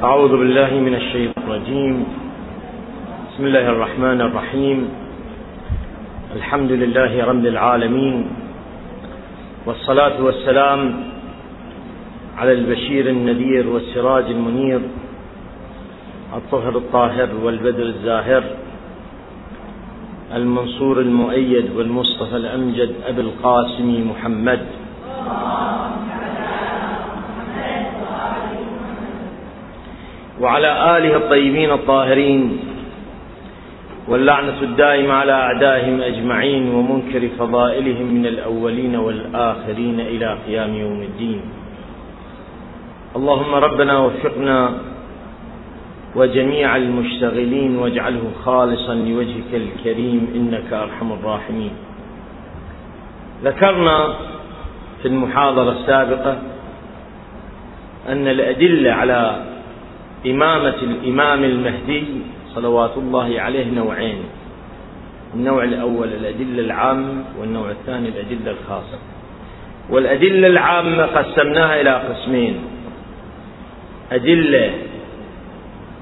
أعوذ بالله من الشيطان الرجيم. بسم الله الرحمن الرحيم. الحمد لله رب العالمين. والصلاة والسلام على البشير النذير والسراج المنير الطهر الطاهر والبدر الزاهر المنصور المؤيد والمصطفى الأمجد أبي القاسم محمد. وعلى آله الطيبين الطاهرين واللعنة الدائمة على أعدائهم أجمعين ومنكر فضائلهم من الأولين والآخرين إلى قيام يوم الدين. اللهم ربنا وفقنا وجميع المشتغلين واجعله خالصا لوجهك الكريم إنك أرحم الراحمين. ذكرنا في المحاضرة السابقة أن الأدلة على إمامة الإمام المهدي صلوات الله عليه نوعين النوع الأول الأدلة العامة والنوع الثاني الأدلة الخاصة. والأدلة العامة قسمناها إلى قسمين أدلة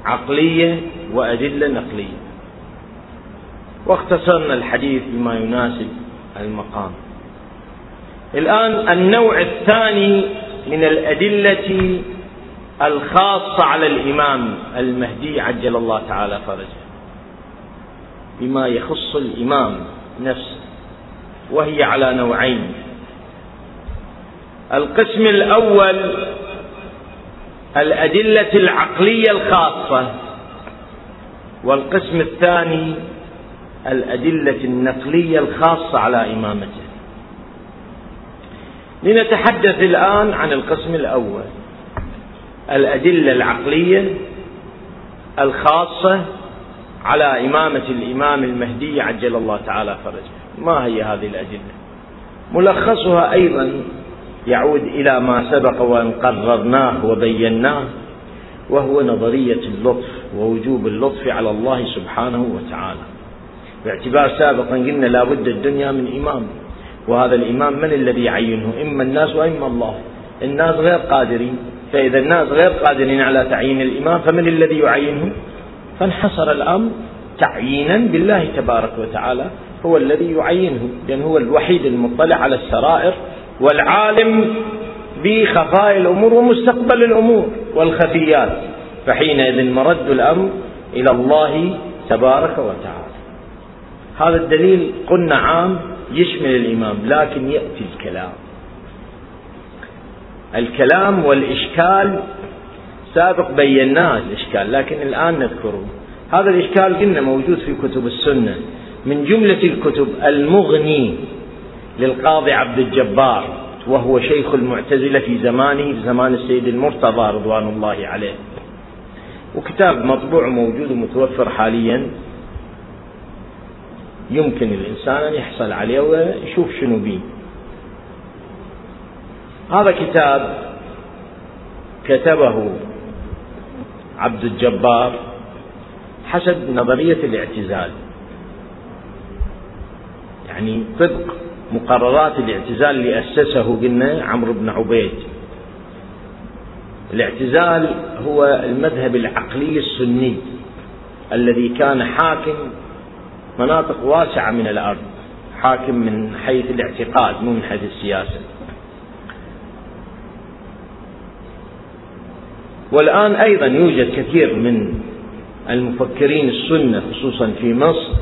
عقلية وأدلة نقلية. واختصرنا الحديث بما يناسب المقام. الآن النوع الثاني من الأدلة الخاصة على الإمام المهدي عجل الله تعالى فرجه بما يخص الإمام نفسه وهي على نوعين. القسم الأول الأدلة العقلية الخاصة والقسم الثاني الأدلة النقلية الخاصة على إمامته. لنتحدث الآن عن القسم الأول. الأدلة العقلية الخاصة على إمامة الإمام المهدي عجل الله تعالى فرجه. ما هي هذه الأدلة؟ ملخصها أيضا يعود إلى ما سبق وأن قررناه وبيناه وهو نظرية اللطف ووجوب اللطف على الله سبحانه وتعالى. باعتبار سابقا قلنا لابد الدنيا من إمام وهذا الإمام من الذي يعينه؟ إما الناس وإما الله. الناس غير قادرين. فإذا الناس غير قادرين على تعيين الإمام فمن الذي يعينه فانحصر الأمر تعيينا بالله تبارك وتعالى هو الذي يعينه لأن هو الوحيد المطلع على السرائر والعالم بخفايا الأمور ومستقبل الأمور والخفيات. فحينئذ مرد الأمر إلى الله تبارك وتعالى. هذا الدليل قلنا عام يشمل الإمام لكن يأتي الكلام. الكلام والإشكال سابق بيناه الإشكال لكن الآن نذكره. هذا الإشكال قلنا موجود في كتب السنة. من جملة الكتب المغني للقاضي عبد الجبار وهو شيخ المعتزلة في زمانه في زمان السيد المرتضى رضوان الله عليه. وكتاب مطبوع موجود ومتوفر حاليا. يمكن الإنسان أن يحصل عليه ويشوف شنو بيه. هذا كتاب كتبه عبد الجبار حسب نظرية الاعتزال. يعني طبق مقررات الاعتزال اللي أسسه قلنا عمرو بن عبيد. الاعتزال هو المذهب العقلي السني الذي كان حاكم مناطق واسعة من الأرض حاكم من حيث الاعتقاد مو من حيث السياسة. والآن أيضا يوجد كثير من المفكرين السنة خصوصا في مصر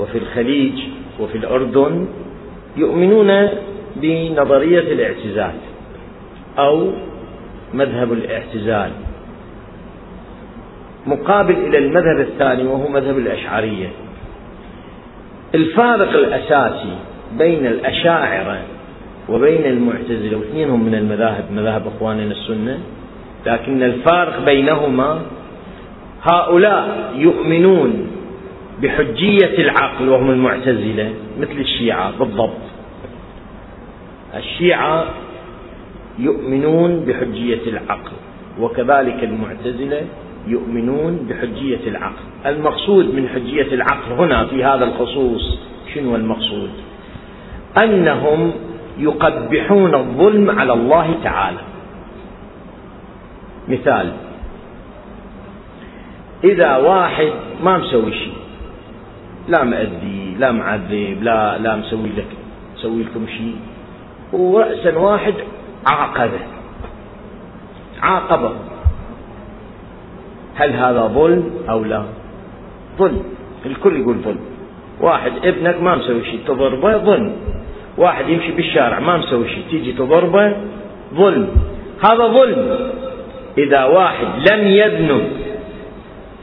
وفي الخليج وفي الأردن يؤمنون بنظرية الاعتزال أو مذهب الاعتزال مقابل إلى المذهب الثاني وهو مذهب الأشعرية. الفارق الأساسي بين الأشاعرة وبين المعتزلة واثنينهم من المذاهب مذاهب إخواننا السنة لكن الفارق بينهما هؤلاء يؤمنون بحجية العقل وهم المعتزلة مثل الشيعة بالضبط. الشيعة يؤمنون بحجية العقل وكذلك المعتزلة يؤمنون بحجية العقل. المقصود من حجية العقل هنا في هذا الخصوص شنو المقصود؟ أنهم يقبحون الظلم على الله تعالى. مثال. إذا واحد ما مسوي شيء لا مأذي لا معذب لا لا مسوي لك مسوي لكم شيء ورأسا واحد عاقبه. عاقبه. هل هذا ظلم أو لا؟ ظلم. الكل يقول ظلم. واحد ابنك ما مسوي شيء تضربه ظلم. واحد يمشي بالشارع ما مسوي شيء تيجي تضربه ظلم. هذا ظلم. إذا واحد لم يذنب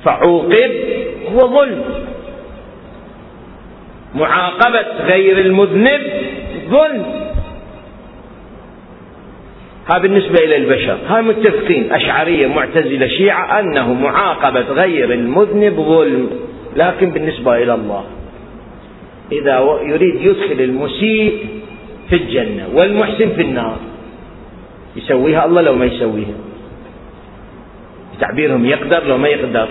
فعوقب هو ظلم. معاقبة غير المذنب ظلم. هذا بالنسبة إلى البشر هاي متفقين أشعرية معتزلة شيعة أنه معاقبة غير المذنب ظلم. لكن بالنسبة إلى الله إذا يريد يدخل المسيء في الجنة والمحسن في النار يسويها الله لو ما يسويها. تعبيرهم يقدر لو ما يقدر.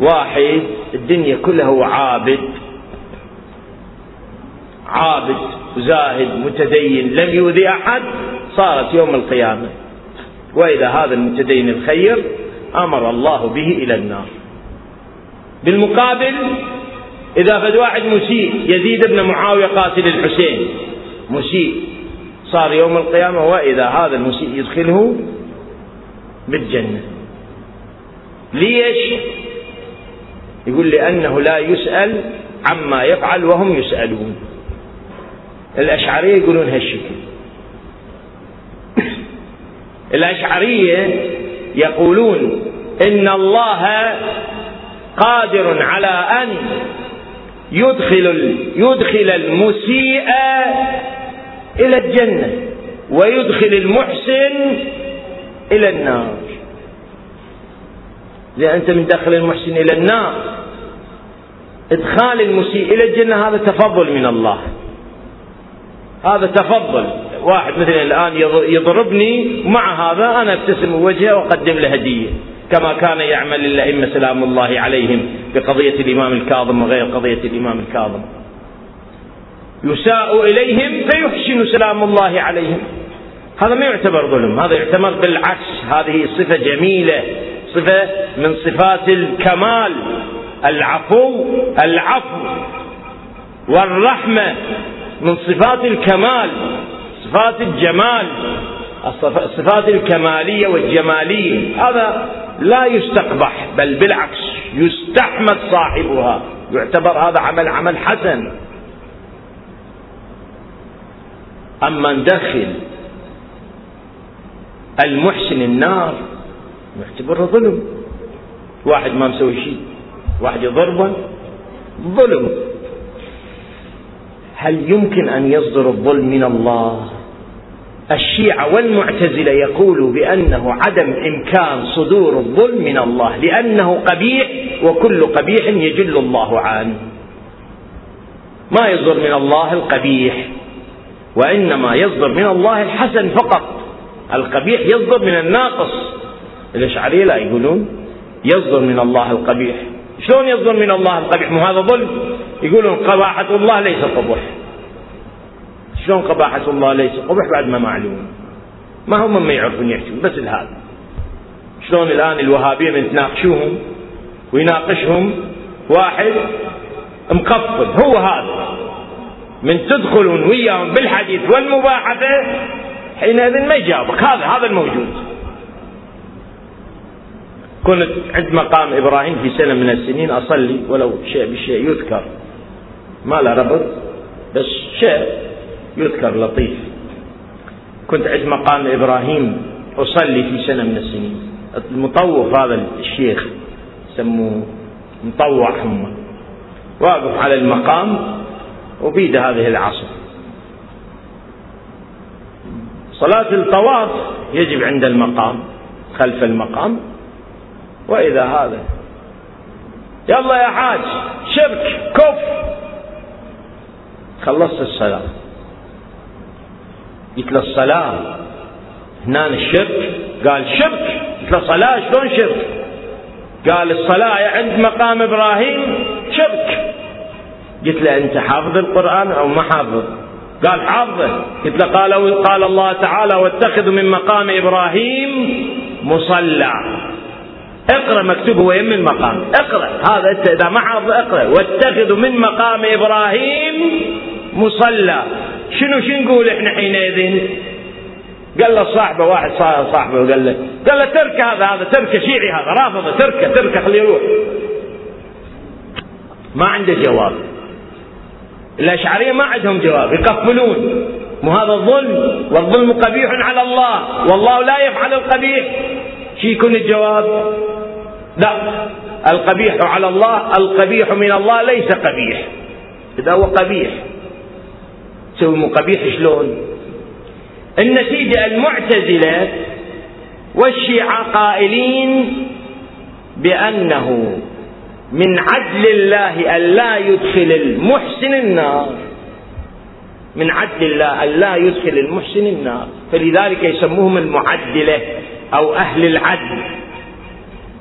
واحد الدنيا كلها هو عابد. عابد زاهد متدين لم يؤذي أحد صارت يوم القيامة. وإذا هذا المتدين الخير أمر الله به إلى النار. بالمقابل إذا فد واحد مسيء يزيد بن معاوية قاتل الحسين. مسيء. صار يوم القيامة وإذا هذا المسيء يدخله بالجنة. ليش؟ يقول لأنه لا يسأل عما يفعل وهم يسألون. الأشعرية يقولون هالشكل. الأشعرية يقولون إن الله قادر على أن يدخل يدخل المسيء إلى الجنة ويدخل المحسن إلى النار. إذا أنت من داخل المحسن إلى النار إدخال المسيء إلى الجنة هذا تفضل من الله. هذا تفضل. واحد مثلا الآن يضربني ومع هذا أنا أبتسم وجهه وأقدم له هدية. كما كان يعمل الأئمة سلام الله عليهم بقضية الإمام الكاظم وغير قضية الإمام الكاظم. يساء إليهم فيحسن سلام الله عليهم. هذا ما يعتبر ظلم هذا يعتبر بالعكس هذه صفة جميلة صفة من صفات الكمال العفو العفو والرحمة من صفات الكمال صفات الجمال الصفات الكمالية والجمالية هذا لا يستقبح بل بالعكس يستحمد صاحبها يعتبر هذا عمل عمل حسن. أما ندخل المحسن النار. نعتبره ظلم. واحد ما مسوي شيء. واحد يضربه. ظلم. هل يمكن أن يصدر الظلم من الله؟ الشيعة والمعتزلة يقولوا بأنه عدم إمكان صدور الظلم من الله لأنه قبيح وكل قبيح يجل الله عنه. ما يصدر من الله القبيح وإنما يصدر من الله الحسن فقط. القبيح يصدر من الناقص. الأشعرية لا يقولون يصدر من الله القبيح. شلون يصدر من الله القبيح؟ مو هذا ظلم؟ يقولون قباحة الله ليس قبح. شلون قباحة الله ليس قبح بعد ما معلوم؟ ما هم ما يعرفون يحكون بس هذا شلون الآن الوهابية من تناقشوهم ويناقشهم؟ واحد مقفل هو هذا. من تدخلون وياهم بالحديث والمباحثة حينئذ ما يجاوبك. هذا هذا الموجود. كنت عند مقام إبراهيم في سنة من السنين أصلي ولو شيء بشيء يذكر. ما له ربط بس شيء يذكر لطيف. كنت عند مقام إبراهيم أصلي في سنة من السنين. المطوف هذا الشيخ سموه مطوع هم واقف على المقام وبيد هذه العصر صلاة الطواف يجب عند المقام خلف المقام. وإذا هذا يلا يا حاج شرك كف. خلصت الصلاة. قلت له الصلاة هنا الشرك قال شرك قلت له صلاة شلون شرك قال الصلاة عند مقام إبراهيم شرك قلت له أنت حافظ القرآن أو ما حافظ؟ قال حافظه له قال قال الله تعالى واتخذوا من مقام إبراهيم مصلى. اقرأ مكتوب هو يم المقام اقرأ. هذا أنت إذا ما حافظ اقرأ. واتخذوا من مقام إبراهيم مصلى. شنو شنو نقول إحنا حينئذ؟ قال له صاحبه واحد صاحبه وقال له قال له ترك هذا هذا ترك شيعي هذا رافضه تركه تركه خليه يروح. ما عنده جواب. الأشعرية ما عندهم جواب يقفلون مو هذا الظلم؟ والظلم قبيح على الله والله لا يفعل القبيح. شي يكون الجواب؟ لا. القبيح على الله القبيح من الله ليس قبيح. إذا هو قبيح. تسوي مو قبيح شلون؟ النتيجة المعتزلة والشيعة قائلين بأنه من عدل الله أن لا يدخل المحسن النار. من عدل الله أن لا يدخل المحسن النار. فلذلك يسموهم المعدلة أو أهل العدل.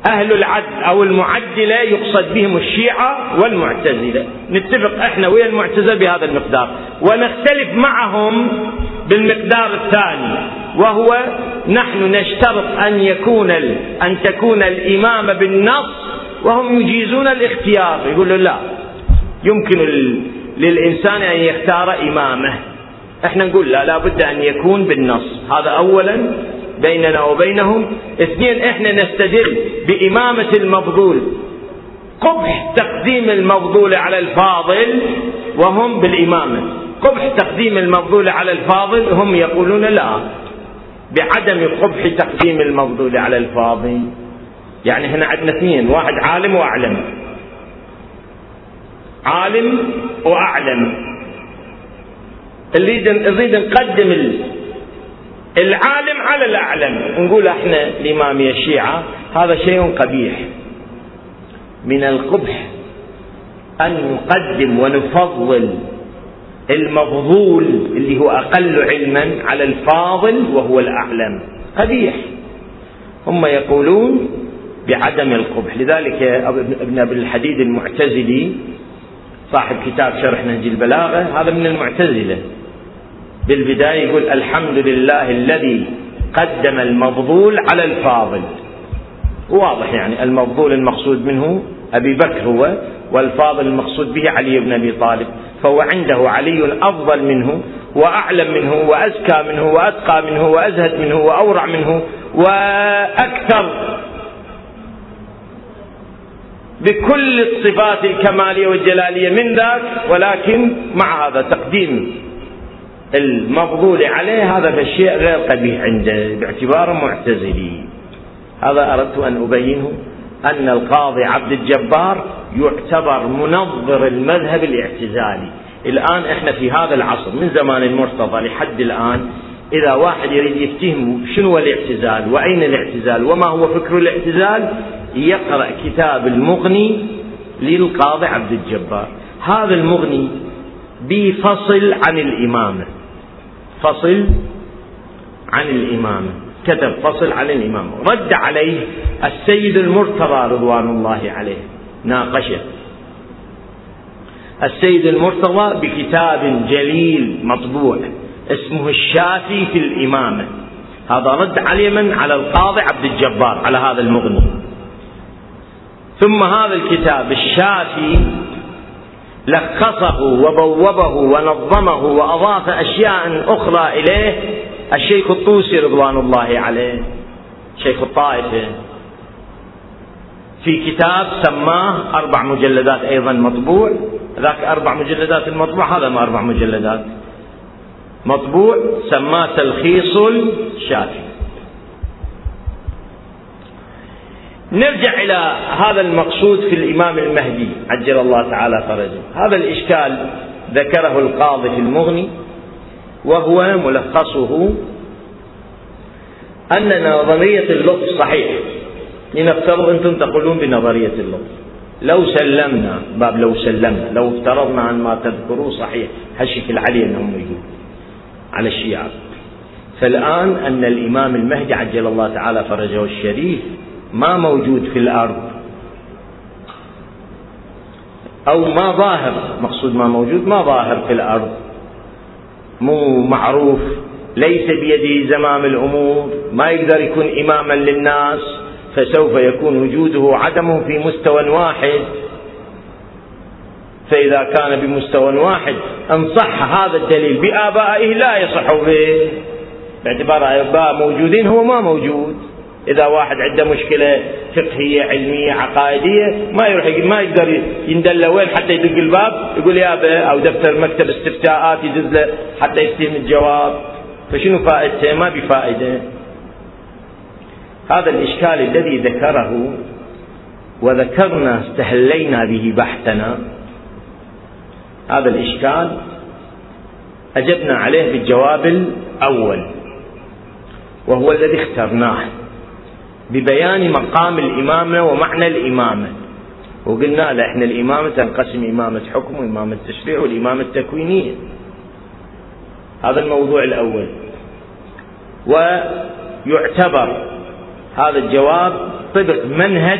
أهل العدل أو المعدلة يقصد بهم الشيعة والمعتزلة. نتفق إحنا ويا المعتزلة بهذا المقدار. ونختلف معهم بالمقدار الثاني وهو نحن نشترط أن يكون أن تكون الإمامة بالنص وهم يجيزون الاختيار. يقول له لا. يمكن للإنسان أن يختار إمامه. إحنا نقول لا لابد أن يكون بالنص. هذا أولا بيننا وبينهم. اثنين إحنا نستدل بإمامة المفضول قبح تقديم المفضول على الفاضل وهم بالإمامة. قبح تقديم المفضول على الفاضل هم يقولون لا. بعدم قبح تقديم المفضول على الفاضل. يعني هنا عندنا اثنين واحد عالم وأعلم. عالم وأعلم. اللي نريد نقدم العالم على الأعلم. نقول إحنا الإمامية الشيعة هذا شيء قبيح. من القبح أن نقدم ونفضل المفضول اللي هو أقل علما على الفاضل وهو الأعلم. قبيح. هم يقولون بعدم القبح. لذلك ابن ابن الحديد المعتزلي صاحب كتاب شرح نهج البلاغة هذا من المعتزلة. بالبداية يقول الحمد لله الذي قدم المفضول على الفاضل. واضح يعني المفضول المقصود منه أبي بكر هو والفاضل المقصود به علي بن أبي طالب. فهو عنده علي أفضل منه وأعلم منه وأزكى منه وأتقى منه وأزهد منه وأورع منه وأكثر بكل الصفات الكمالية والجلالية من ذاك ولكن مع هذا تقديم المفضول عليه هذا فالشيء غير قبيح عنده باعتباره معتزلي. هذا أردت أن أبينه أن القاضي عبد الجبار يعتبر منظر المذهب الاعتزالي. الآن إحنا في هذا العصر من زمان المرتضى لحد الآن إذا واحد يريد يفتهم شنو الاعتزال وأين الاعتزال وما هو فكر الاعتزال يقرأ كتاب المغني للقاضي عبد الجبار. هذا المغني بفصل عن الإمامة. فصل عن الإمامة. كتب فصل عن الإمامة. رد عليه السيد المرتضى رضوان الله عليه. ناقشه. السيد المرتضى بكتاب جليل مطبوع. اسمه الشافي في الإمامة. هذا رد عليه من؟ على القاضي عبد الجبار على هذا المغني. ثم هذا الكتاب الشافي لخصه وبوبه ونظمه وأضاف أشياء أخرى إليه الشيخ الطوسي رضوان الله عليه شيخ الطائفة. في كتاب سماه أربع مجلدات أيضا مطبوع. ذاك أربع مجلدات المطبوع هذا ما أربع مجلدات. مطبوع سماه تلخيص الشافي نرجع إلى هذا المقصود في الإمام المهدي عجل الله تعالى فرجه. هذا الإشكال ذكره القاضي في المغني وهو ملخصه أن نظرية اللطف صحيح. لنفترض أنتم تقولون بنظرية اللطف. لو سلمنا باب لو سلمنا لو افترضنا عن ما تذكروه صحيح هالشكل علي أنهم يقول على الشيعة. فالآن أن الإمام المهدي عجل الله تعالى فرجه الشريف ما موجود في الأرض. أو ما ظاهر مقصود ما موجود ما ظاهر في الأرض. مو معروف ليس بيده زمام الأمور ما يقدر يكون إماما للناس فسوف يكون وجوده عدمه في مستوى واحد. فإذا كان بمستوى واحد أن صح هذا الدليل بآبائه لا يصح به. باعتبار آباء موجودين هو ما موجود. إذا واحد عنده مشكلة فقهية علمية عقائدية ما يروح ما يقدر يندل وين حتى يدق الباب يقول يا أو دفتر مكتب استفتاءات يدز له حتى يستلم الجواب. فشنو فائدته؟ ما بفائدة هذا الإشكال الذي ذكره وذكرنا استهلينا به بحثنا. هذا الإشكال أجبنا عليه بالجواب الأول وهو الذي اخترناه ببيان مقام الإمامة ومعنى الإمامة. وقلنا له إحنا الإمامة تنقسم إمامة حكم وإمامة تشريع والإمامة التكوينية. هذا الموضوع الأول. ويعتبر هذا الجواب طبق منهج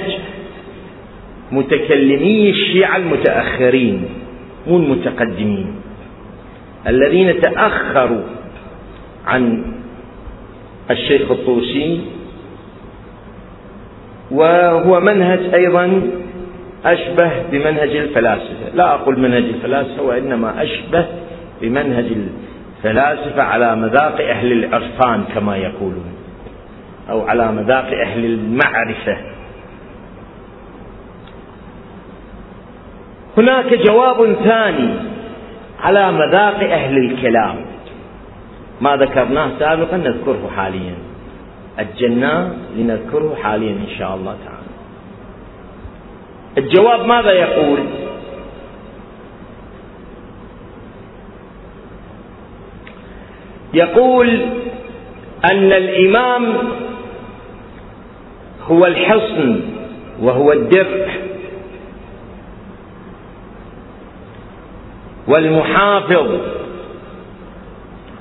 متكلمي الشيعة المتأخرين. مو المتقدمين الذين تأخروا عن الشيخ الطوسي وهو منهج أيضا أشبه بمنهج الفلاسفة. لا أقول منهج الفلاسفة وإنما أشبه بمنهج الفلاسفة على مذاق أهل العرفان كما يقولون أو على مذاق أهل المعرفة. هناك جواب ثاني على مذاق أهل الكلام. ما ذكرناه سابقا نذكره حاليا. أجلناه لنذكره حاليا إن شاء الله تعالى. الجواب ماذا يقول؟ يقول أن الإمام هو الحصن وهو الدفع. والمحافظ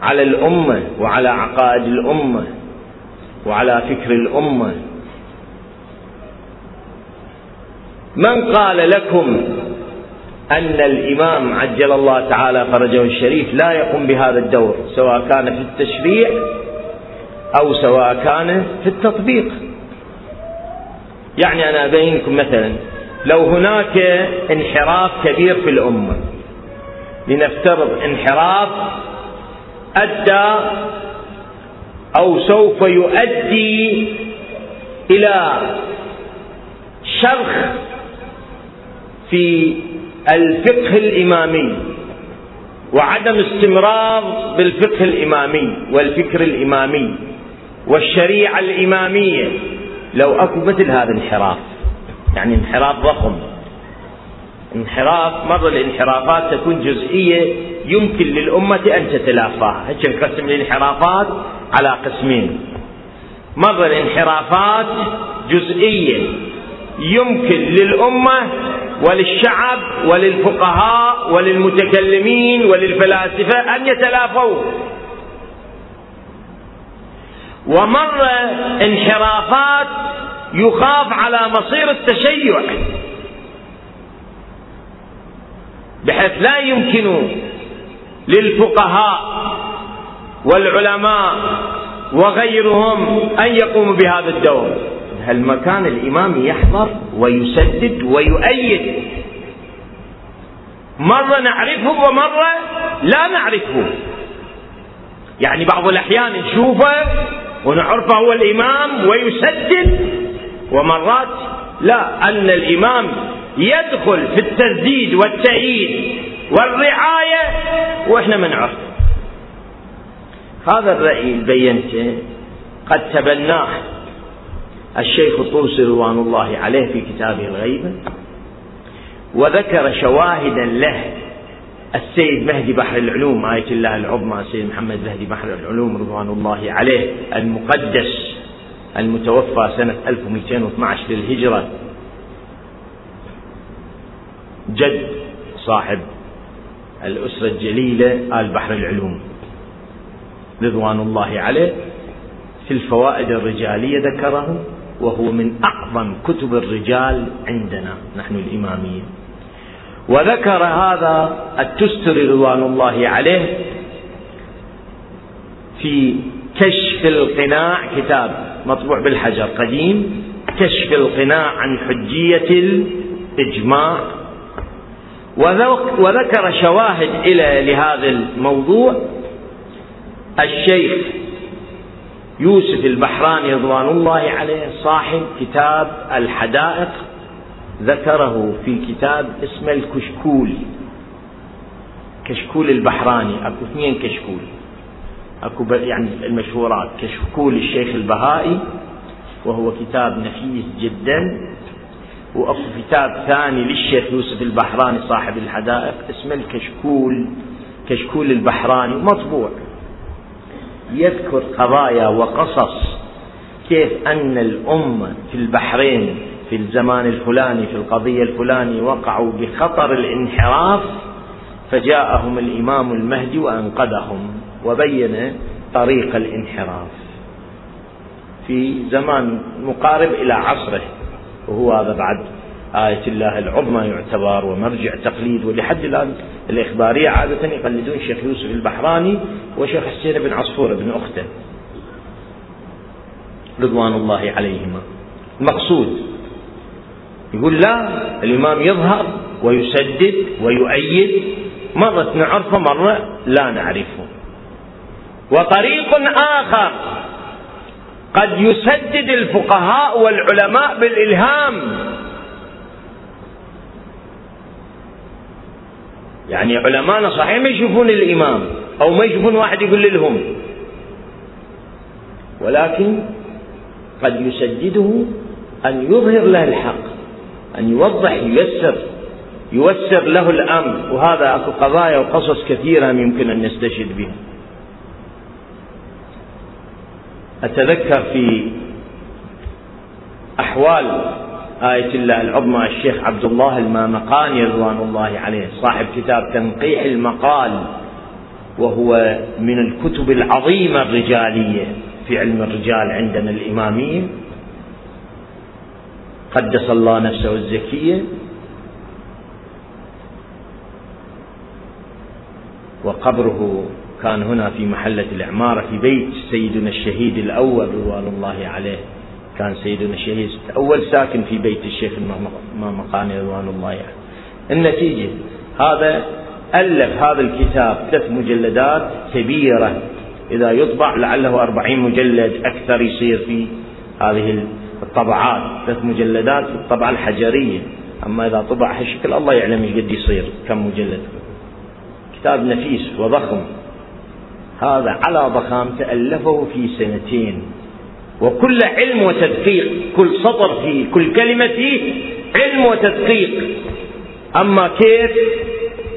على الأمة وعلى عقائد الأمة وعلى فكر الأمة. من قال لكم أن الإمام عجل الله تعالى فرجه الشريف لا يقوم بهذا الدور سواء كان في التشريع أو سواء كان في التطبيق؟ يعني أنا أبينكم مثلا لو هناك انحراف كبير في الأمة لنفترض انحراف أدى أو سوف يؤدي إلى شرخ في الفقه الإمامي وعدم استمرار بالفقه الإمامي والفكر الإمامي والشريعة الإمامية. لو أكو مثل هذا الانحراف يعني انحراف ضخم. انحراف مرة الانحرافات تكون جزئية يمكن للأمة أن تتلافاها. نقسم الانحرافات على قسمين. مرة الانحرافات جزئية يمكن للأمة وللشعب وللفقهاء وللمتكلمين وللفلاسفة أن يتلافوا. ومرة انحرافات يخاف على مصير التشيع. بحيث لا يمكن للفقهاء والعلماء وغيرهم أن يقوموا بهذا الدور. هالمكان الإمام يحضر ويسدد ويؤيد؟ مرة نعرفه ومرة لا نعرفه. يعني بعض الأحيان نشوفه ونعرفه هو الإمام ويسدد ومرات لا أن الإمام يدخل في التسديد والتأييد والرعاية وإحنا ما نعرف. هذا الرأي اللي بينته قد تبناه الشيخ الطوسي رضوان الله عليه في كتابه الغيبة وذكر شواهدا له السيد مهدي بحر العلوم آية الله العظمى السيد محمد مهدي بحر العلوم رضوان الله عليه المقدس المتوفى سنة 1212 للهجرة. جد صاحب الأسرة الجليلة آل بحر العلوم. رضوان الله عليه في الفوائد الرجالية ذكره وهو من أعظم كتب الرجال عندنا نحن الإمامية. وذكر هذا التستري رضوان الله عليه في كشف القناع كتاب مطبوع بالحجر قديم كشف القناع عن حجية الإجماع وذكر شواهد إلى لهذا الموضوع. الشيخ يوسف البحراني رضوان الله عليه صاحب كتاب الحدائق ذكره في كتاب اسمه الكشكول. كشكول البحراني أكو اثنين كشكول. أكو يعني المشهورات كشكول الشيخ البهائي وهو كتاب نفيس جدا. وأكو كتاب ثاني للشيخ يوسف البحراني صاحب الحدائق اسمه الكشكول كشكول البحراني مطبوع. يذكر قضايا وقصص كيف أن الأمة في البحرين في الزمان الفلاني في القضية الفلانية وقعوا بخطر الانحراف فجاءهم الإمام المهدي وأنقذهم وبين طريق الانحراف. في زمان مقارب إلى عصره. وهو هذا بعد آية الله العظمى يعتبر ومرجع تقليد ولحد الآن الإخبارية عادة يقلدون شيخ يوسف البحراني وشيخ حسين بن عصفور بن أخته. رضوان الله عليهما. المقصود يقول لا الإمام يظهر ويسدد ويؤيد. مرة نعرفه مرة لا نعرفه. وطريق آخر قد يسدد الفقهاء والعلماء بالإلهام. يعني علماءنا صحيح ما يشوفون الإمام أو ما يشوفون واحد يقول لهم. ولكن قد يسدده أن يظهر له الحق أن يوضح ييسر يوسر له الأمر. وهذا أكو قضايا وقصص كثيرة يمكن أن نستشهد بها. أتذكر في أحوال آية الله العظمى الشيخ عبد الله المامقاني رضوان الله عليه صاحب كتاب تنقيح المقال وهو من الكتب العظيمة الرجالية في علم الرجال عندنا الإمامية. قدس الله نفسه الزكية. وقبره كان هنا في محلة العمارة في بيت سيدنا الشهيد الأول رضوان الله عليه. كان سيدنا الشهيد الأول ساكن في بيت الشيخ المقاني رضوان الله عليه. النتيجة هذا ألف هذا الكتاب ثلاث مجلدات كبيرة. إذا يطبع لعله أربعين مجلد أكثر يصير في هذه الطبعات. ثلاث مجلدات في الطبعة الحجرية. أما إذا طبع هالشكل الله يعلم إيش قد يصير كم مجلد. كتاب نفيس وضخم. هذا على ضخامته ألفه في سنتين. وكل علم وتدقيق كل سطر فيه كل كلمة فيه علم وتدقيق. أما كيف؟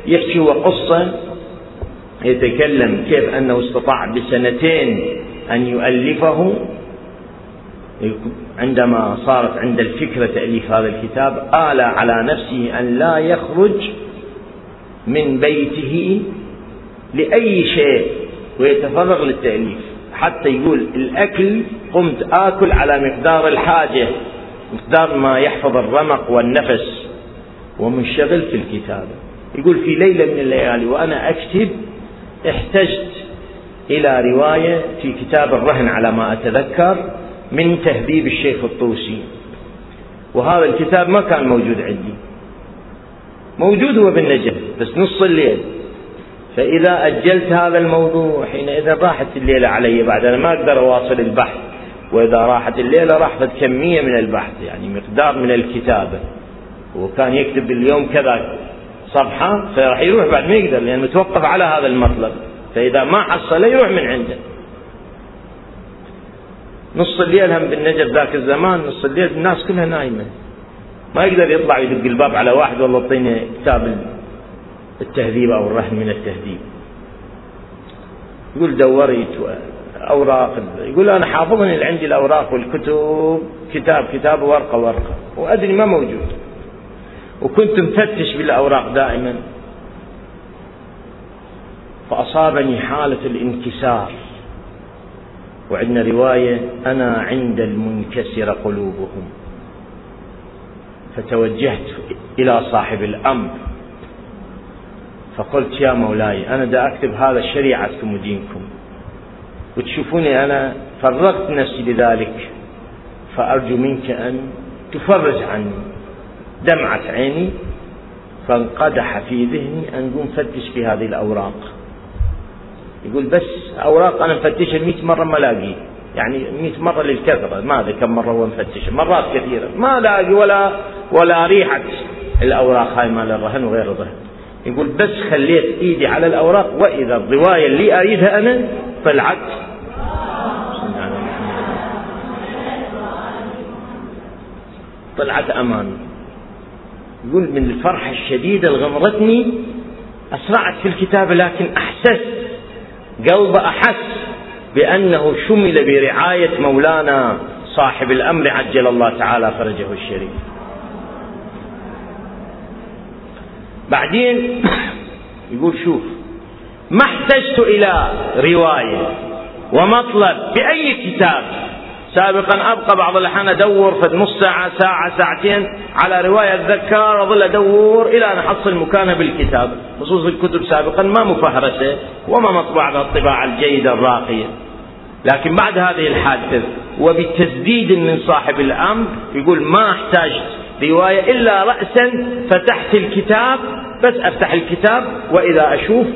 يحكي وقصة يتكلم كيف أنه استطاع بسنتين أن يؤلفه. عندما صارت عند الفكرة تأليف هذا الكتاب آل على نفسه أن لا يخرج من بيته لأي شيء. ويتفرغ للتأليف حتى يقول الأكل قمت آكل على مقدار الحاجة مقدار ما يحفظ الرمق والنفس. ومنشغل في الكتابة. يقول في ليلة من الليالي وأنا أكتب احتجت إلى رواية في كتاب الرهن على ما أتذكر من تهذيب الشيخ الطوسي. وهذا الكتاب ما كان موجود عندي. موجود هو بالنجف بس نص الليل. فإذا أجلت هذا الموضوع حينئذ راحت الليلة علي بعد أنا ما أقدر أواصل البحث وإذا راحت الليلة راح كمية من البحث يعني مقدار من الكتابة. وكان يكتب باليوم كذا صفحة فراح يروح بعد ما يقدر لأنه متوقف على هذا المطلب. فإذا ما حصل يروح من عنده. نص الليل هم بالنجف ذاك الزمان نص الليل الناس كلها نايمة. ما يقدر يطلع يدق الباب على واحد والله اعطيني كتاب التهذيب أو الرهن من التهذيب. يقول دوريت أوراق يقول أنا حافظني اللي عندي الأوراق والكتب كتاب كتاب ورقة ورقة. وأدري ما موجود. وكنت مفتش بالأوراق دائما. فأصابني حالة الانكسار. وعندنا رواية أنا عند المنكسر قلوبهم. فتوجهت إلى صاحب الأمر. فقلت يا مولاي أنا دا أكتب هذا شريعتكم ودينكم. وتشوفوني أنا فرغت نفسي لذلك فأرجو منك أن تفرج عني. دمعة عيني فانقدح في ذهني أن نقوم فتش في هذه الأوراق. يقول بس أوراق أنا مفتشها 100 مرة ما لاقي. يعني 100 مرة للكثرة ما أدري كم مرة هو مفتش مرات كثيرة ما لاقي ولا ولا ريحة. الأوراق هاي مال الرهن وغير الرهن. يقول بس خليت إيدي على الأوراق وإذا الرواية اللي أريدها أنا طلعت طلعت أمامي يقول من الفرحة الشديدة اللي غمرتني أسرعت في الكتابة لكن أحسست قلب أحس بأنه شمل برعاية مولانا صاحب الأمر عجل الله تعالى فرجه الشريف. بعدين يقول شوف ما احتجت إلى رواية ومطلب بأي كتاب. سابقا أبقى بعض الأحيان أدور في نص ساعة ساعة ساعتين على رواية اتذكر أظل أدور إلى أن أحصل مكانها بالكتاب. خصوص الكتب سابقا ما مفهرسة وما مطبوعه بالطباعه الجيدة الراقية. لكن بعد هذه الحادثة وبتسديد من صاحب الأمر يقول ما احتاجت رواية إلا راسا فتحت الكتاب بس أفتح الكتاب وإذا أشوف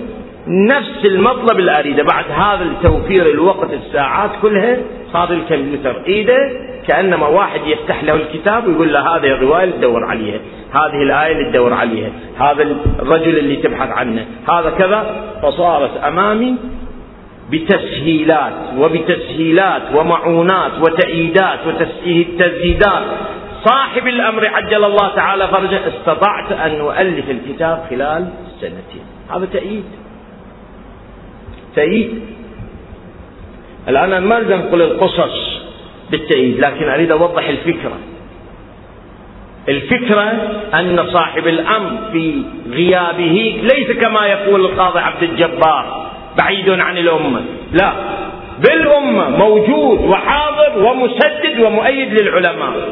نفس المطلب اللي أريده. بعد هذا التوفير الوقت الساعات كلها صار الكمبيوتر إيده كأنما واحد يفتح له الكتاب ويقول له هذه الرواية اللي تدور عليها، هذه الآية اللي تدور عليها، هذا الرجل اللي تبحث عنه، هذا كذا. فصارت أمامي بتسهيلات وبتسهيلات ومعونات وتأييدات وتزييدات صاحب الأمر عجل الله تعالى فرجه استطعت أن أؤلف الكتاب خلال سنتين، هذا تأييد. تأييد. الآن أنا ما أريد أنقل القصص بالتأييد لكن أريد أوضح الفكرة. الفكرة أن صاحب الأمر في غيابه ليس كما يقول القاضي عبد الجبار بعيد عن الأمة. لا. بالأمة موجود وحاضر ومسدد ومؤيد للعلماء.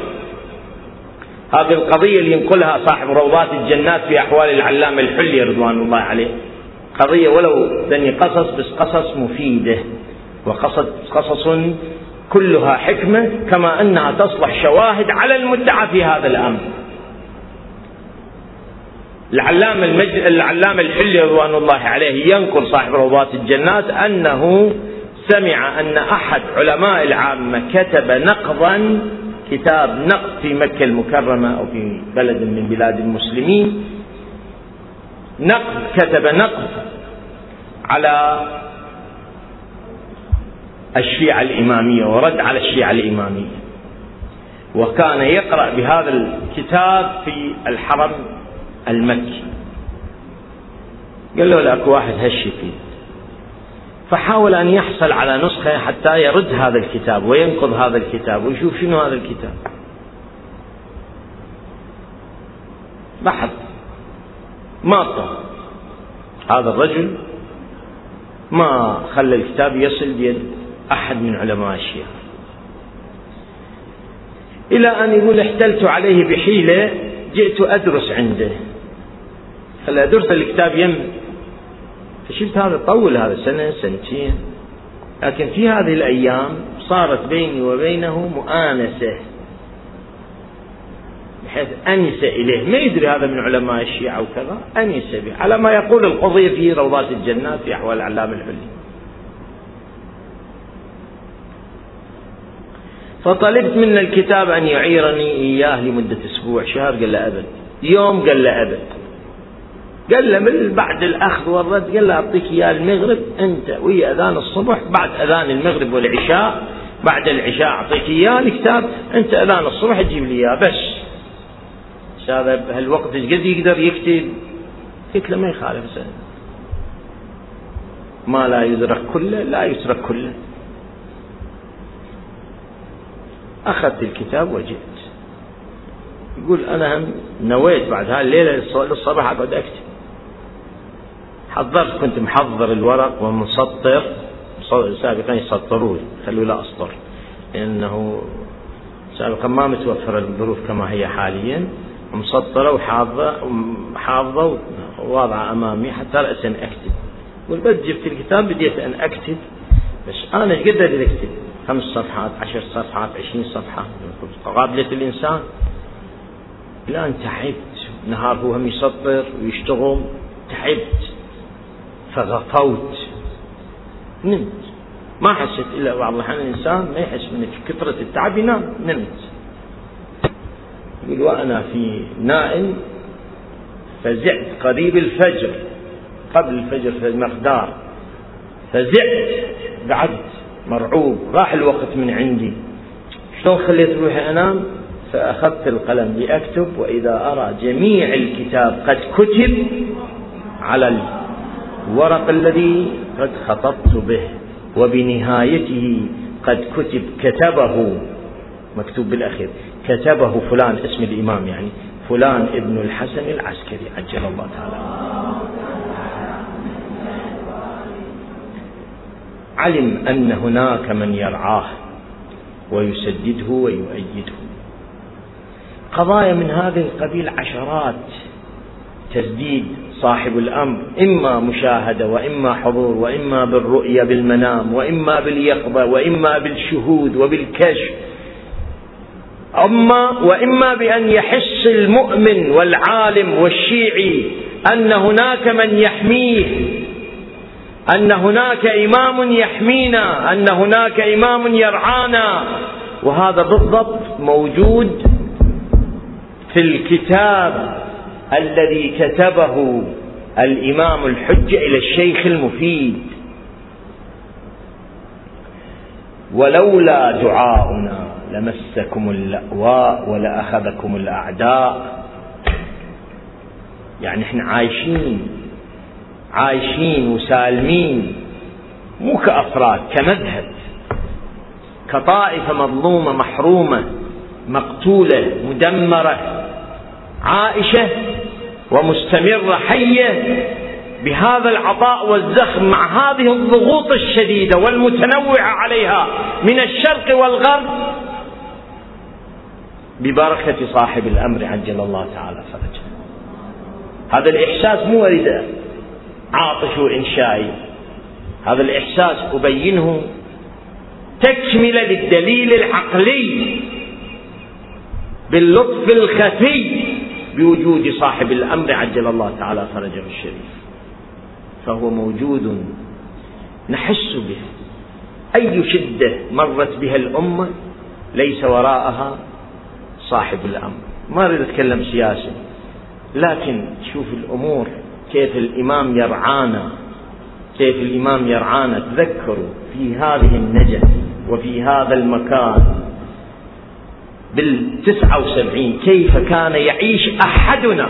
هذه القضية اللي ينقلها صاحب روضات الجنات في أحوال العلامة الحلي رضوان الله عليه. قضية ولو ذني قصص بس قصص مفيدة. وقصص قصص كلها حكمة كما أنها تصلح شواهد على المدعى في هذا الأمر. العلامة المجد العلامة الحلي رضوان الله عليه ينقل صاحب روضات الجنات أنه سمع أن أحد علماء العامة كتب نقضا كتاب نقد في مكة المكرمة أو في بلد من بلاد المسلمين. نقد كتب نقد على الشيعة الإمامية ورد على الشيعة الإمامية. وكان يقرأ بهذا الكتاب في الحرم المكي. قال له لك واحد هشي فيه. فحاول أن يحصل على نسخة حتى يرد هذا الكتاب وينقض هذا الكتاب ويشوف شنو هذا الكتاب. بحث. ما هذا الرجل ما خلى الكتاب يصل بيد أحد من علماء الشيعة. إلى أن يقول احتلت عليه بحيلة جئت أدرس عنده. خلى أدرس الكتاب يم فشفت هذا طول هذا سنة سنتين. لكن في هذه الأيام صارت بيني وبينه مؤانسة بحيث أنس إليه. ما يدري هذا من علماء الشيعة وكذا أنس به. على ما يقول القضية في روضات الجنات في أحوال العلام العلي فطلبت من الكتاب أن يعيرني إياه لمدة أسبوع شهر قال له أبد. يوم قال له أبد. قال له من بعد الأخذ والرد قال له أعطيك إياه المغرب أنت ويا أذان الصبح بعد أذان المغرب والعشاء بعد العشاء أعطيك إياه الكتاب أنت أذان الصبح تجيب لي إياه بس هذا بهالوقت إيش قد يقدر يكتب؟ قلت له ما يخالف سنة. ما لا يدرك كله لا يترك كله. أخذت الكتاب وجئت. يقول أنا هم نويت بعد هاي الليلة للصباح أقعد أكتب. حضرت كنت محضر الورق ومسطر. سابقا يسطروا خلوا لا أسطر. لأنه سابقا ما متوفر الظروف كما هي حاليا. مسطرة وحافظة حافظة وواضعة أمامي حتى رأسا أكتب. والبد جبت الكتاب بديت أن أكتب. بس أنا إيش قد أكتب. خمس صفحات عشر صفحات عشرين صفحة. قابلة الإنسان. أنت تعبت. نهار هو هم يسطر ويشتغل. تعبت. فغفوت نمت. ما حسيت إلا بعض الأحيان الإنسان ما يحس من كثرة التعب ينام. نمت. يقول وأنا في نائم فزعت قريب الفجر. قبل الفجر في المقدار. فزعت. قعدت مرعوب. راح الوقت من عندي. شلون خليت روحي أنام؟ فأخذت القلم لأكتب وإذا أرى جميع الكتاب قد كتب على الورق الذي قد خطبت به وبنهايته قد كتب كتبه مكتوب بالأخير كتبه فلان اسم الإمام يعني فلان ابن الحسن العسكري عجل الله تعالى. علم أن هناك من يرعاه ويسدده ويؤيده. قضايا من هذا القبيل عشرات تسديد صاحب الأمر إما مشاهدة وإما حضور وإما بالرؤية بالمنام وإما باليقظة وإما بالشهود وبالكشف. أما وإما بأن يحس المؤمن والعالم والشيعي أن هناك من يحميه أن هناك إمام يحمينا أن هناك إمام يرعانا. وهذا بالضبط موجود في الكتاب الذي كتبه الإمام الحجه إلى الشيخ المفيد. ولولا دعاؤنا لمسكم اللأواء ولأخذكم الأعداء. يعني إحنا عايشين عايشين وسالمين مو كأفراد كمذهب. كطائفة مظلومة محرومة مقتولة مدمرة عائشة ومستمرة حية بهذا العطاء والزخم مع هذه الضغوط الشديدة والمتنوعة عليها من الشرق والغرب ببركة صاحب الأمر عجل الله تعالى فرجه. هذا الإحساس مو أريد عاطش وإنشائي هذا الإحساس أبينه تكملة للدليل العقلي باللطف الخفي بوجود صاحب الأمر عجل الله تعالى فرجه الشريف. فهو موجود نحس به. أي شدة مرت بها الأمة ليس وراءها صاحب الأمر. ما أريد أتكلم سياسة لكن شوف الأمور كيف الإمام يرعانا كيف الإمام يرعانا. تذكروا في هذه النجف وفي هذا المكان بالتسعة وسبعين كيف كان يعيش أحدنا؟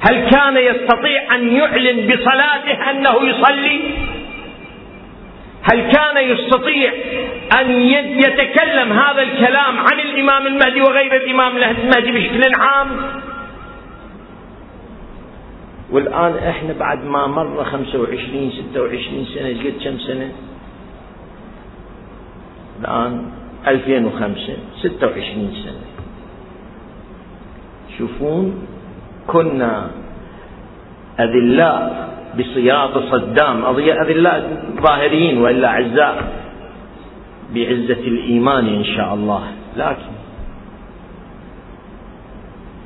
هل كان يستطيع أن يعلن بصلاته أنه يصلي؟ هل كان يستطيع أن يتكلم هذا الكلام عن الإمام المهدي وغير الإمام المهدي بشكل عام؟ والآن إحنا بعد ما مر 25 26 سنة قد كم سنة؟ الآن 2005 26 سنة. شوفون كنا أذلاء بصياط صدام أذلاء ظاهريين وإلا أعزاء بعزة الإيمان إن شاء الله. لكن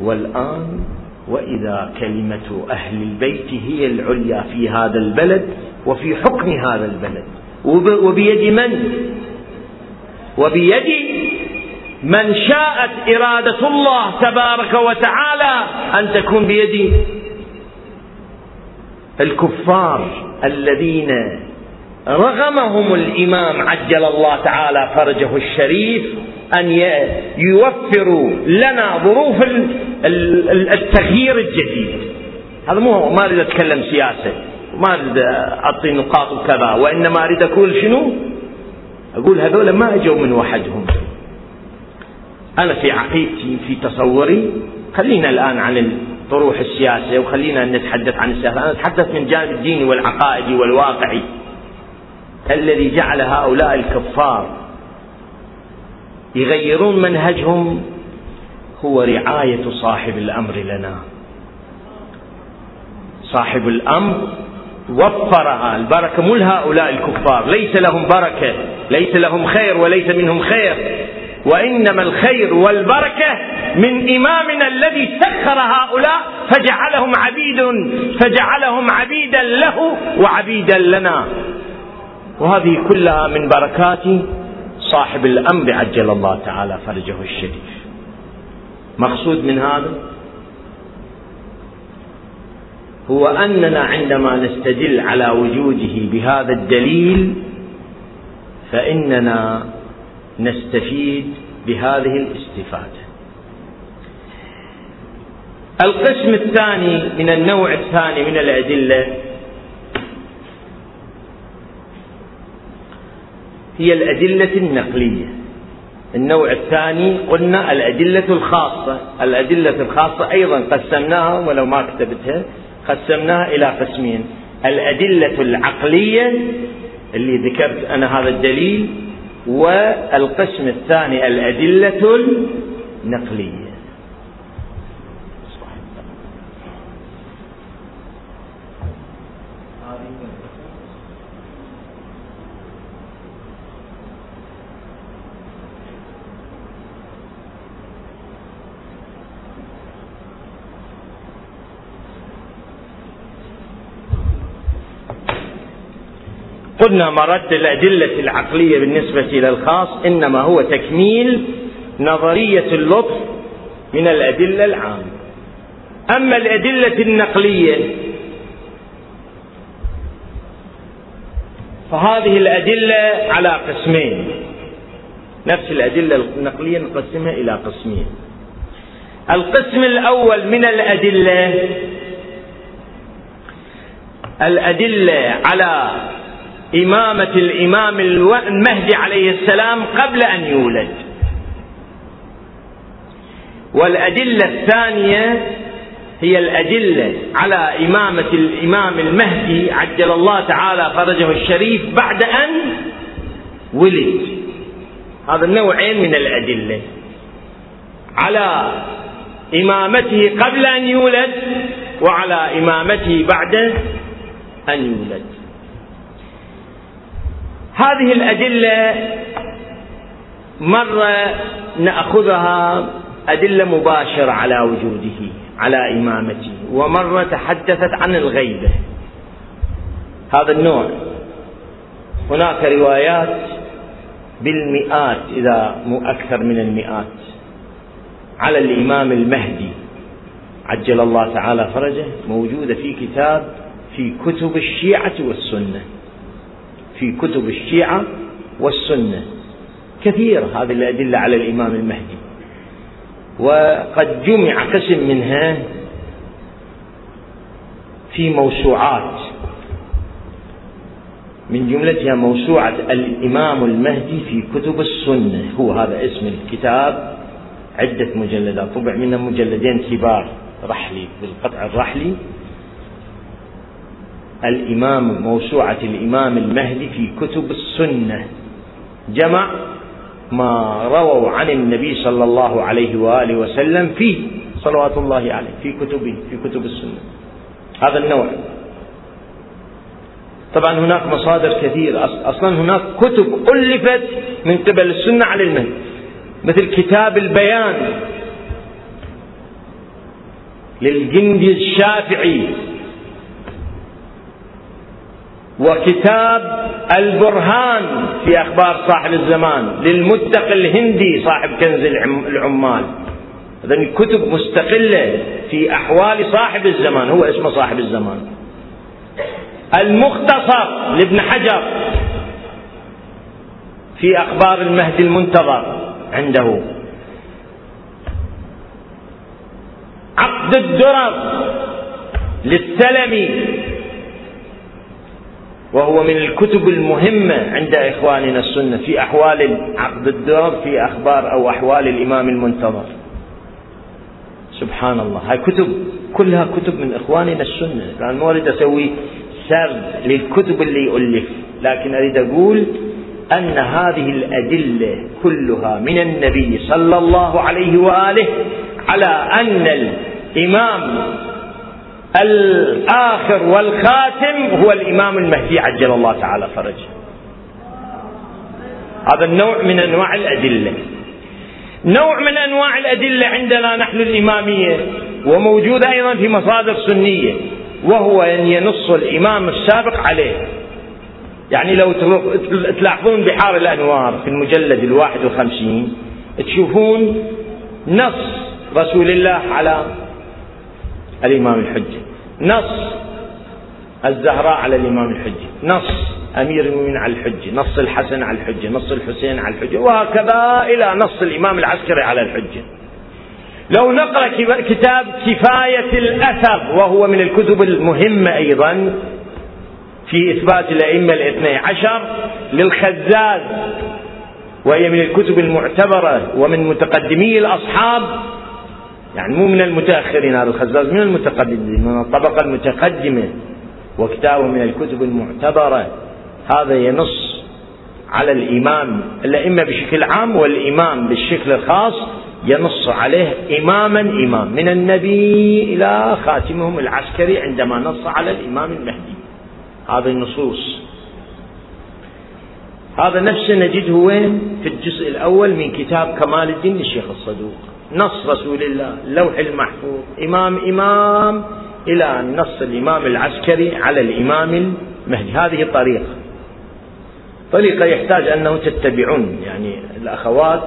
والآن وإذا كلمة أهل البيت هي العليا في هذا البلد وفي حكم هذا البلد وبيد من؟ وبيد من شاءت إرادة الله تبارك وتعالى أن تكون بيد الكفار الذين رغمهم الإمام عجل الله تعالى فرجه الشريف أن يوفروا لنا ظروف التغيير الجديد. هذا مو ما أريد أتكلم سياسة ما أريد أعطي نقاط وكذا وإنما أريد أقول شنو؟ أقول هذول ما أجوا من وحدهم. أنا في عقيدتي في تصوري خلينا الآن عن الطروح السياسية وخلينا نتحدث عن السياسة. أنا أتحدث من جانب الديني والعقائدي والواقعي. الذي جعل هؤلاء الكفار يغيرون منهجهم هو رعاية صاحب الأمر لنا. صاحب الأمر وفرها. البركة مو لهؤلاء الكفار ليس لهم بركة. ليس لهم خير وليس منهم خير. وإنما الخير والبركة من إمامنا الذي سخر هؤلاء فجعلهم عبيد فجعلهم عبيدا له وعبيدا لنا. وهذه كلها من بركات صاحب الأمر عجل الله تعالى فرجه الشريف. مقصود من هذا هو أننا عندما نستدل على وجوده بهذا الدليل فإننا نستفيد بهذه الاستفادة. القسم الثاني من النوع الثاني من الأدلة هي الأدلة النقلية. النوع الثاني قلنا الأدلة الخاصة. الأدلة الخاصة أيضا قسمناها ولو ما كتبتها قسمناها إلى قسمين. الأدلة العقلية اللي ذكرت أنا هذا الدليل والقسم الثاني الأدلة النقلية. قلنا مرد الأدلة العقلية بالنسبة إلى الخاص إنما هو تكميل نظرية اللطف من الأدلة العامة. أما الأدلة النقلية فهذه الأدلة على قسمين. نفس الأدلة النقلية نقسمها إلى قسمين. القسم الأول من الأدلة الأدلة على إمامة الإمام المهدي عليه السلام قبل أن يولد. والأدلة الثانية هي الأدلة على إمامة الإمام المهدي عجل الله تعالى فرجه الشريف بعد أن ولد. هذا النوعين من الأدلة. على إمامته قبل أن يولد وعلى إمامته بعد أن يولد. هذه الأدلة مرة نأخذها أدلة مباشرة على وجوده على إمامته. ومرة تحدثت عن الغيبة. هذا النوع. هناك روايات بالمئات إذا مو أكثر من المئات. على الإمام المهدي. عجل الله تعالى فرجه. موجودة في كتاب في كتب الشيعة والسنة. في كتب الشيعة والسنة. كثير هذه الأدلة على الإمام المهدي. وقد جمع قسم منها في موسوعات. من جملتها موسوعة الإمام المهدي في كتب السنة. هو هذا اسم الكتاب. عدة مجلدات. طبع منها مجلدين كبار. رحلي بالقطع الرحلي. الإمام موسوعة الإمام المهدي في كتب السنة. جمع ما رووا عن النبي صلى الله عليه وآله وسلم في صلوات الله عليه في كتبه في كتب السنة. هذا النوع. طبعا هناك مصادر كثيرة. أصلا هناك كتب ألفت من قبل السنة على المهدي. مثل كتاب البيان للجندي الشافعي. وكتاب البرهان في أخبار صاحب الزمان للمتق الهندي صاحب كنز العمال. هذا كتب مستقلة في أحوال صاحب الزمان هو اسمه صاحب الزمان. المختصر لابن حجر في أخبار المهدي المنتظر عنده. عقد الدرر للسلمي وهو من الكتب المهمة عند إخواننا السنة في أحوال عقد الدرر في أخبار أو أحوال الإمام المنتظر. سبحان الله. هاي كتب كلها كتب من إخواننا السنة. لأن ما أريد أسوي سرد للكتب اللي ألف لكن أريد أقول أن هذه الأدلة كلها من النبي صلى الله عليه وآله على أن الإمام الآخر والخاتم هو الإمام المهدي عجل الله تعالى فرجه. هذا النوع من أنواع الأدلة. نوع من أنواع الأدلة عندنا نحن الإمامية وموجود أيضا في مصادر سنية وهو أن ينص الإمام السابق عليه. يعني لو تلاحظون بحار الأنوار في المجلد الواحد وخمسين تشوفون نص رسول الله على الإمام الحجة نص الزهراء على الإمام الحجة نص أمير المؤمنين على الحجة نص الحسن على الحجة نص الحسين على الحجة وهكذا إلى نص الإمام العسكري على الحجة لو نقرأ كتاب كفاية الأثر وهو من الكتب المهمة أيضا في إثبات الأئمة الاثني عشر للخزاز وهي من الكتب المعتبرة ومن متقدمي الأصحاب يعني مو من المتأخرين هذا الخزاز من المتقدمين من الطبقة المتقدمة وكتابه من الكتب المعتبرة. هذا ينص على الإمام الأئمة بشكل عام والإمام بالشكل الخاص ينص عليه إماما إمام. من النبي إلى خاتمهم العسكري عندما نص على الإمام المهدي. هذه النصوص. هذا نفسه نجده وين؟ في الجزء الأول من كتاب كمال الدين للشيخ الصدوق. نص رسول الله لوح المحفوظ. إمام إمام إلى نص الإمام العسكري على الإمام المهدي. هذه الطريقة. طريقة يحتاج أنه تتبعون. يعني الأخوات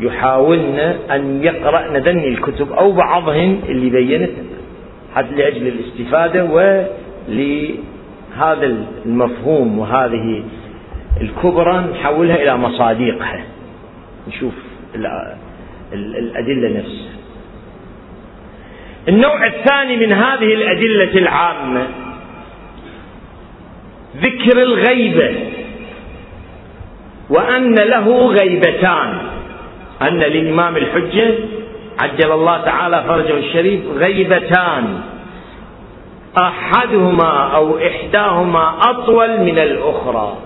يحاولن أن يقرأن ذني الكتب أو بعضهن اللي بينتها حتى لأجل الاستفادة ولهذا المفهوم وهذه الكبرى نحولها إلى مصاديقها. نشوف الأدلة نفسها. النوع الثاني من هذه الأدلة العامة ذكر الغيبة وأن له غيبتان. أن للإمام الحجة عجل الله تعالى فرجه الشريف غيبتان. أحدهما أو إحداهما أطول من الأخرى.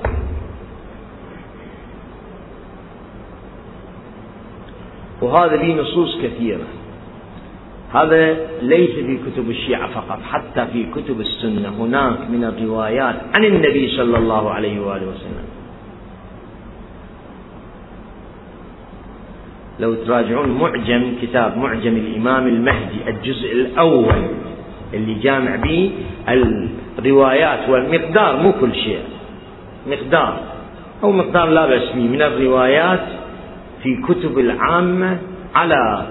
وهذا به نصوص كثيرة. هذا ليس في كتب الشيعة فقط حتى في كتب السنة. هناك من الروايات عن النبي صلى الله عليه وآله وسلم. لو تراجعون معجم كتاب معجم الإمام المهدي الجزء الأول اللي جامع به الروايات والمقدار مو كل شيء مقدار. أو مقدار لا بأس من الروايات في كتب العامة على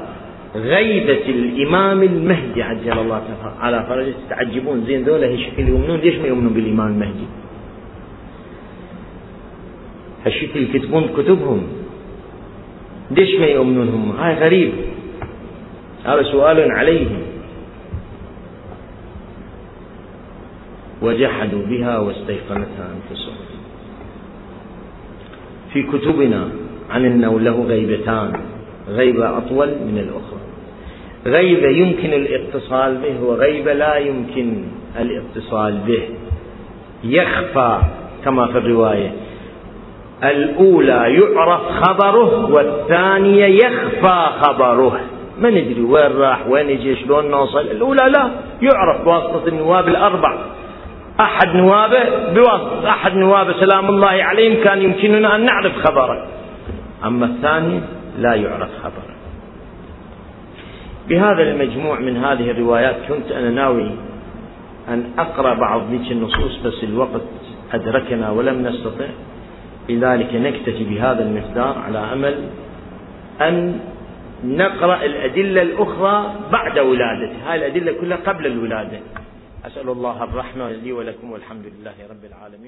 غيبة الإمام المهدي عجل الله على فرجه. تتعجبون زين ذولا هالشكل يؤمنون. ليش ما يؤمنون بالإمام المهدي؟ هالشكل يكتبون كتبهم. ليش ما يؤمنون هم؟ هاي غريب. هذا سؤال عليهم. وجحدوا بها واستيقنتها أنفسهم. في كتبنا عن أنه له غيبتان غيبة أطول من الأخرى. غيبة يمكن الاتصال به وغيبة لا يمكن الاتصال به. يخفى كما في الرواية. الأولى يعرف خبره والثانية يخفى خبره. ما ندري وين راح وين يجي شلون نوصل. الأولى لا يعرف بواسطة النواب الأربع أحد نوابه بواسطة أحد نوابه سلام الله عليهم كان يمكننا أن نعرف خبره. أما الثانية لا يعرف خبره بهذا المجموع من هذه الروايات كنت أنا ناوي أن أقرأ بعض ذيك النصوص بس الوقت أدركنا ولم نستطع. لذلك نكتفي بهذا المقدار على أمل أن نقرأ الأدلة الأخرى بعد ولادته هذه الأدلة كلها قبل الولادة. أسأل الله الرحمة لي ولكم والحمد لله رب العالمين.